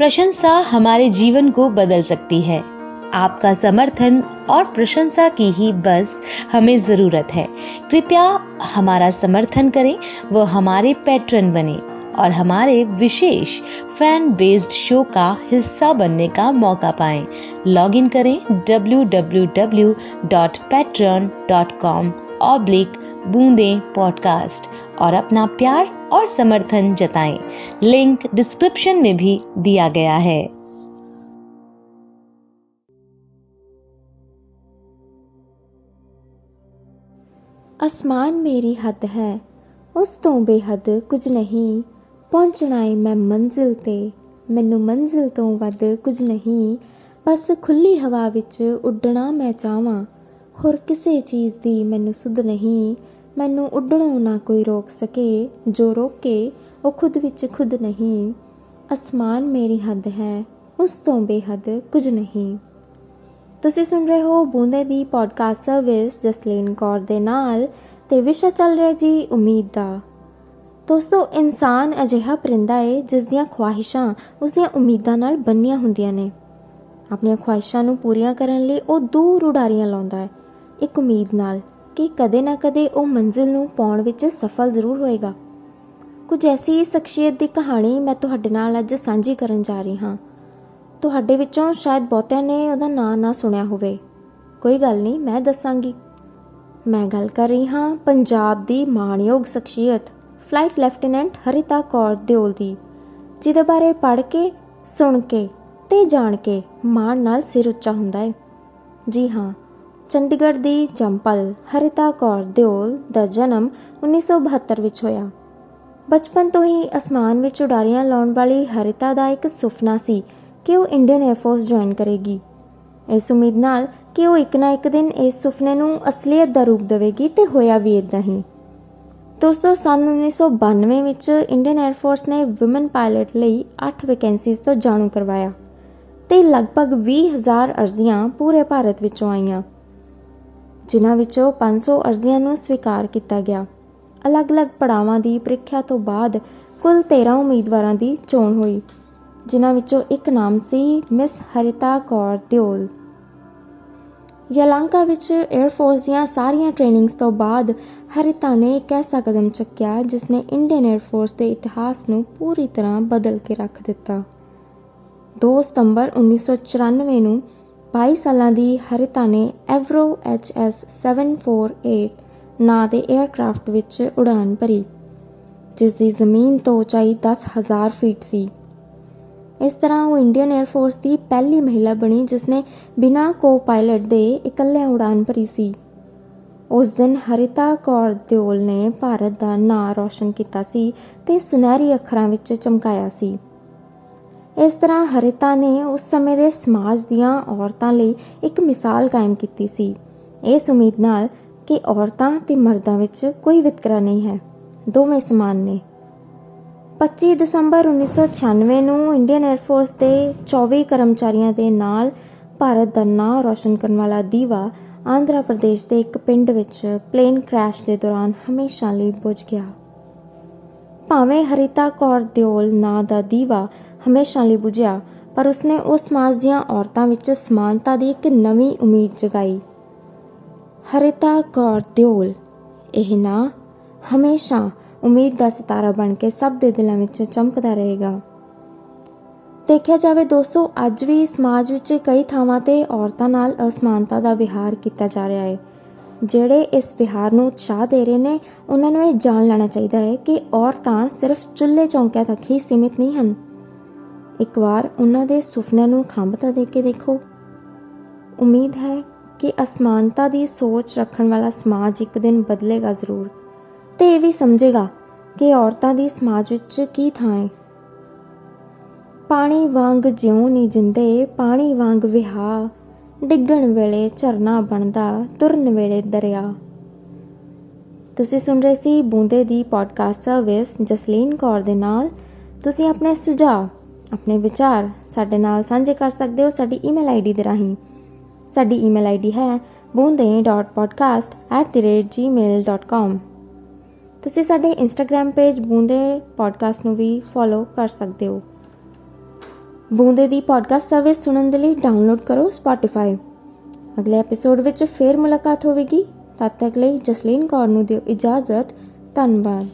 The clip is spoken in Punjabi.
प्रशंसा हमारे जीवन को बदल सकती है। आपका समर्थन और प्रशंसा की ही बस हमें ज़रूरत है। कृपया हमारा समर्थन करें, वो हमारे पैटर्न बने और हमारे विशेष फ़ैन बेस्ड शो का हिस्सा बनने का मौका पाएँ। लॉग इन करें www.patreon.com ऑब्लिक बूंदे पॉडकास्ट और अपना प्यार और समर्थन जताएं लिंक डिस्क्रिप्शन में भी दिया गया है ਅਸਮਾਨ ਮੇਰੀ ਹੱਦ ਹੈ ਉਸ ਤੋਂ ਬੇਹੱਦ ਕੁਝ ਨਹੀਂ ਪਹੁੰਚਣਾ ਏ ਮੈਂ ਮੰਜ਼ਿਲ ਤੇ ਮੈਨੂੰ ਮੰਜ਼ਿਲ ਤੋਂ ਵੱਧ ਕੁਝ ਨਹੀਂ ਬਸ ਖੁੱਲੀ ਹਵਾ ਵਿੱਚ ਉੱਡਣਾ ਮੈਂ ਚਾਹਾਂ ਹੋਰ ਕਿਸੇ ਚੀਜ਼ ਦੀ ਮੈਨੂੰ ਸੁਧ ਨਹੀਂ ਮੈਨੂੰ ਉੱਡਣੋਂ ਨਾ ਕੋਈ ਰੋਕ ਸਕੇ। ਜੋ ਰੋਕੇ, ਉਹ ਖੁਦ ਵਿੱਚ ਖੁਦ ਨਹੀਂ। ਅਸਮਾਨ ਮੇਰੀ ਹੱਦ ਹੈ, ਉਸ ਤੋਂ ਬੇਹੱਦ ਕੁਝ ਨਹੀਂ। ਤੁਸੀਂ ਸੁਣ ਰਹੇ ਹੋ ਬੂੰਦੇ ਦੀ ਪੋਡਕਾਸਟ ਸਰਵਿਸ ਜਸਲੀਨ ਕੌਰ ਦੇ ਨਾਲ ਤੇ ਵਿਸ਼ਾ ਚੱਲ ਰਿਹਾ ਜੀ ਉਮੀਦ ਦਾ। ਦੋਸਤੋ, ਇਨਸਾਨ ਅਜਿਹਾ ਪਰਿੰਦਾ ਹੈ ਜਿਸ ਦੀਆਂ ਖੁਆਇਸ਼ਾਂ ਉਸ ਦੀਆਂ ਉਮੀਦਾਂ ਨਾਲ ਬੰਨੀਆਂ ਹੁੰਦੀਆਂ ਨੇ। ਆਪਣੀਆਂ ਖੁਆਇਸ਼ਾਂ ਨੂੰ ਪੂਰੀਆਂ ਕਰਨ ਲਈ ਉਹ ਦੂਰ ਉਡਾਰੀਆਂ ਲਾਉਂਦਾ ਹੈ ਇੱਕ ਉਮੀਦ ਨਾਲ। ਕਿ ਕਦੇ ਨਾ ਕਦੇ ਉਹ ਮੰਜ਼ਿਲ ਨੂੰ ਪਾਉਣ ਵਿੱਚ ਸਫਲ ਜ਼ਰੂਰ ਹੋਏਗਾ। ਕੁਝ ਐਸੀ ਸ਼ਖਸੀਅਤ ਦੀ ਕਹਾਣੀ ਮੈਂ ਤੁਹਾਡੇ ਨਾਲ ਅੱਜ ਸਾਂਝੀ ਕਰਨ ਜਾ ਰਹੀ ਹਾਂ। ਤੁਹਾਡੇ ਵਿੱਚੋਂ ਸ਼ਾਇਦ ਬਹੁਤਿਆਂ ਨੇ ਉਹਦਾ ਨਾਂ ਨਾ ਸੁਣਿਆ ਹੋਵੇ। ਕੋਈ ਗੱਲ ਨਹੀਂ, ਮੈਂ ਦੱਸਾਂਗੀ। ਮੈਂ ਗੱਲ ਕਰ ਰਹੀ ਹਾਂ ਪੰਜਾਬ ਦੀ ਮਾਣਯੋਗ ਸ਼ਖਸੀਅਤ ਫਲਾਈਟ ਲੈਫਟੀਨੈਂਟ ਹਰਿਤਾ ਕੌਰ ਦਿਓਲ ਦੀ, ਜਿਹਦੇ ਬਾਰੇ ਪੜ੍ਹ ਕੇ, ਸੁਣ ਕੇ ਤੇ ਜਾਣ ਕੇ ਮਾਣ ਨਾਲ ਸਿਰ ਉੱਚਾ ਹੁੰਦਾ ਹੈ। ਜੀ ਹਾਂ ਚੰਡੀਗੜ੍ਹ ਦੀ ਜੰਪਲ ਹਰਿਤਾ ਕੌਰ ਦਿਓਲ ਦਾ ਜਨਮ 1972 ਵਿੱਚ ਹੋਇਆ। ਬਚਪਨ ਤੋਂ ਹੀ ਅਸਮਾਨ ਵਿੱਚ ਉਡਾਰੀਆਂ ਲਾਉਣ ਵਾਲੀ ਹਰਿਤਾ ਦਾ ਇੱਕ ਸੁਪਨਾ ਸੀ ਕਿ ਉਹ ਇੰਡੀਅਨ 에ਅਰਫੋਰਸ ਜੁਆਇਨ ਕਰੇਗੀ। ਇਸ ਉਮੀਦ ਨਾਲ ਕਿ ਉਹ ਇੱਕ ਨਾ ਇੱਕ ਦਿਨ ਇਸ ਸੁਪਨੇ ਨੂੰ ਅਸਲੀਅਤ ਦਾ ਰੂਪ ਦੇਵੇਗੀ ਤੇ ਹੋਇਆ ਵੀ ਇਦਾਂ ਹੀ। ਦੋਸਤੋ, ਸਨ 1992 ਵਿੱਚ ਇੰਡੀਅਨ 에ਅਰਫੋਰਸ ਨੇ ਔਮਨ ਪਾਇਲਟ ਲਈ 8 ਵੈਕੈਂਸੀਜ਼ ਤੋਂ ਜਾਣੂ ਕਰਵਾਇਆ ਤੇ ਲਗਭਗ 20000 ਅਰਜ਼ੀਆਂ ਪੂਰੇ ਭਾਰਤ ਵਿੱਚੋਂ ਆਈਆਂ। ਜਿਨ੍ਹਾਂ ਵਿੱਚੋਂ 500 ਅਰਜ਼ੀਆਂ ਨੂੰ ਸਵੀਕਾਰ ਕੀਤਾ ਗਿਆ। ਅਲੱਗ-ਅਲੱਗ ਪੜਾਵਾਂ ਦੀ ਪ੍ਰੀਖਿਆ ਤੋਂ ਬਾਅਦ ਕੁੱਲ 13 ਉਮੀਦਵਾਰਾਂ ਦੀ ਚੋਣ ਹੋਈ, ਜਿਨ੍ਹਾਂ ਵਿੱਚੋਂ ਇੱਕ ਨਾਮ ਸੀ ਮਿਸ ਹਰਿਤਾ ਕੌਰ ਦਿਓਲ। ਯਲਾਂਕਾ ਵਿੱਚ 에ਅਰਫੋਰਸ ਦੀਆਂ ਸਾਰੀਆਂ ਟ੍ਰੇਨਿੰਗਸ ਤੋਂ ਬਾਅਦ ਹਰਿਤਾ ਨੇ ਇੱਕ ਐਸਾ ਕਦਮ ਚੱਕਿਆ ਜਿਸ ਨੇ ਇੰਡੀਅਨ 에ਅਰਫੋਰਸ ਦੇ ਇਤਿਹਾਸ ਨੂੰ ਪੂਰੀ ਤਰ੍ਹਾਂ ਬਦਲ ਕੇ ਰੱਖ ਦਿੱਤਾ। 2 ਸਤੰਬਰ 1994 ਨੂੰ 22 ਸਾਲਾਂ ਦੀ ਹਰਿਤਾ ਨੇ ਐਵਰੋ ਐਚਐਸ 748 ਨਾਂ ਦੇ 에ਅਰਕ੍ਰਾਫਟ ਵਿੱਚ ਉਡਾਨ ਭਰੀ ਜਿਸ ਦੀ ਜ਼ਮੀਨ ਤੋਂ ਉਚਾਈ 10000 ਫੀਟ ਸੀ। ਇਸ ਤਰ੍ਹਾਂ ਉਹ ਇੰਡੀਅਨ 에ਅਰਫੋਰਸ ਦੀ ਪਹਿਲੀ ਮਹਿਲਾ ਬਣੀ ਜਿਸ ਨੇ ਬਿਨਾਂ ਕੋ-ਪਾਇਲਟ ਦੇ ਇਕੱਲੇ ਉਡਾਨ ਭਰੀ ਸੀ। ਉਸ ਦਿਨ ਹਰਿਤਾ ਕੌਰ ਦਿਓਲ ਨੇ ਭਾਰਤ ਦਾ ਨਾਂ ਰੌਸ਼ਨ ਕੀਤਾ ਸੀ ਤੇ ਸੁਨਹਿਰੀ ਅੱਖਰਾਂ ਵਿੱਚ ਚਮਕਾਇਆ ਸੀ। ਇਸ ਤਰ੍ਹਾਂ ਹਰਿਤਾ ਨੇ ਉਸ ਸਮੇਂ ਦੇ ਸਮਾਜ ਦੀਆਂ ਔਰਤਾਂ ਲਈ ਇੱਕ ਮਿਸਾਲ ਕਾਇਮ ਕੀਤੀ ਸੀ। ਇਸ ਉਮੀਦ ਨਾਲ ਕਿ ਔਰਤਾਂ ਤੇ ਮਰਦਾਂ ਵਿੱਚ ਕੋਈ ਵਿਤਕਰਾ ਨਹੀਂ ਹੈ। ਦੋਵੇਂ ਸਮਾਨ ਨੇ। 25 ਦਸੰਬਰ 1996 ਨੂੰ ਇੰਡੀਅਨ 에ਅਰਫੋਰਸ ਦੇ 24 ਕਰਮਚਾਰੀਆਂ ਦੇ ਨਾਲ ਭਾਰਤ ਦਾ ਨਾਂ ਰੌਸ਼ਨ ਕਰਨ ਵਾਲਾ ਦੀਵਾ ਆਂਧਰਾ ਪ੍ਰਦੇਸ਼ ਦੇ ਇੱਕ ਪਿੰਡ ਵਿੱਚ ਪਲੇਨ ਕ੍ਰੈਸ਼ ਦੇ ਦੌਰਾਨ ਹਮੇਸ਼ਾ ਲਈ ਬੁਝ ਗਿਆ। ਭਾਵੇਂ ਹਰਿਤਾ ਕੌਰ ਦਿਓਲ ਨਾਂ ਦਾ ਦੀਵਾ ਹਮੇਸ਼ਾ ਲਈ ਬੁਝਿਆ, ਪਰ ਉਸਨੇ ਉਸ ਸਮਾਜ ਦੀਆਂ ਔਰਤਾਂ ਵਿੱਚ ਸਮਾਨਤਾ ਦੀ ਇੱਕ ਨਵੀਂ ਉਮੀਦ ਜਗਾਈ। ਹਰਿਤਾ ਕੌਰ ਦਿਓਲ, ਇਹ ਨਾਂ ਹਮੇਸ਼ਾ ਉਮੀਦ ਦਾ ਸਿਤਾਰਾ ਬਣ ਕੇ ਸਭ ਦੇ ਦਿਲਾਂ ਵਿੱਚ ਚਮਕਦਾ ਰਹੇਗਾ। ਦੇਖਿਆ ਜਾਵੇ ਦੋਸਤੋ, ਅੱਜ ਵੀ ਸਮਾਜ ਵਿੱਚ ਕਈ ਥਾਵਾਂ ਤੇ ਔਰਤਾਂ ਨਾਲ ਅਸਮਾਨਤਾ ਦਾ ਵਿਹਾਰ ਕੀਤਾ ਜਾ ਰਿਹਾ ਹੈ। ਜਿਹੜੇ ਇਸ ਵਿਹਾਰ ਨੂੰ ਉਤਸ਼ਾਹ ਦੇ ਰਹੇ ਨੇ, ਉਹਨਾਂ ਨੂੰ ਇਹ ਜਾਣ ਲੈਣਾ ਚਾਹੀਦਾ ਹੈ ਕਿ ਔਰਤਾਂ ਸਿਰਫ ਚੁੱਲ੍ਹੇ ਚੌਂਕਿਆਂ ਤੱਕ ਹੀ ਸੀਮਿਤ ਨਹੀਂ ਹਨ। ਇੱਕ ਵਾਰ ਉਹਨਾਂ ਦੇ ਸੁਪਨਿਆਂ ਨੂੰ ਖੰਭ ਤਾਂ ਦੇ ਕੇ ਦੇਖੋ। ਉਮੀਦ ਹੈ ਕਿ ਅਸਮਾਨਤਾ ਦੀ ਸੋਚ ਰੱਖਣ ਵਾਲਾ ਸਮਾਜ ਇੱਕ ਦਿਨ ਬਦਲੇਗਾ ਜ਼ਰੂਰ। ਤੇ ਇਹ ਵੀ ਸਮਝੇਗਾ ਕਿ ਔਰਤਾਂ ਦੀ ਸਮਾਜ ਵਿੱਚ ਕੀ ਥਾਂ ਹੈ। ਪਾਣੀ ਵਾਂਗ ਜਿਉਂ ਨਹੀਂ ਜਿੰਦੇ, ਪਾਣੀ ਵਾਂਗ ਵਿਆਹ ਡਿੱਗਣ ਵੇਲੇ ਝਰਨਾ ਬਣਦਾ, ਤੁਰਨ ਵੇਲੇ ਦਰਿਆ। ਤੁਸੀਂ ਸੁਣ ਰਹੇ ਸੀ ਬੂੰਦੇ ਦੀ ਪੋਡਕਾਸਟ ਸਰਵਿਸ ਜਸਲੀਨ ਕੌਰ ਦੇ ਨਾਲ। ਤੁਸੀਂ ਆਪਣੇ ਸੁਝਾਅ, ਆਪਣੇ ਵਿਚਾਰ ਸਾਡੇ ਨਾਲ ਸਾਂਝੇ ਕਰ ਸਕਦੇ ਹੋ ਸਾਡੀ ਈਮੇਲ ਆਈਡੀ ਦੇ ਰਾਹੀਂ। ਸਾਡੀ ਈਮੇਲ ਆਈਡੀ ਹੈ boonde.podcast@gmail.com ਤੁਸੀਂ ਸਾਡੇ ਇੰਸਟਾਗ੍ਰam ਪੇਜ ਬੂੰਦੇ ਪੋਡਕਾਸਟ ਨੂੰ ਵੀ ਫੋਲੋ ਕਰ ਸਕਦੇ ਹੋ। ਬੂੰਦੇ ਦੀ ਪੋਡਕਾਸਟ ਸਰਵਿਸ ਸੁਣਨ ਦੇ ਲਈ ਡਾਊਨਲੋਡ ਕਰੋ ਸਪੋਟੀਫਾਈ ਅਗਲੇ ਐਪੀਸੋਡ ਵਿੱਚ ਫੇਰ ਮੁਲਾਕਾਤ ਹੋਵੇਗੀ। ਤਦ ਤੱਕ ਲਈ ਜਸਲੀਨ ਕੌਰ ਨੂੰ ਦਿਓ ਇਜਾਜ਼ਤ। ਧੰਨਵਾਦ।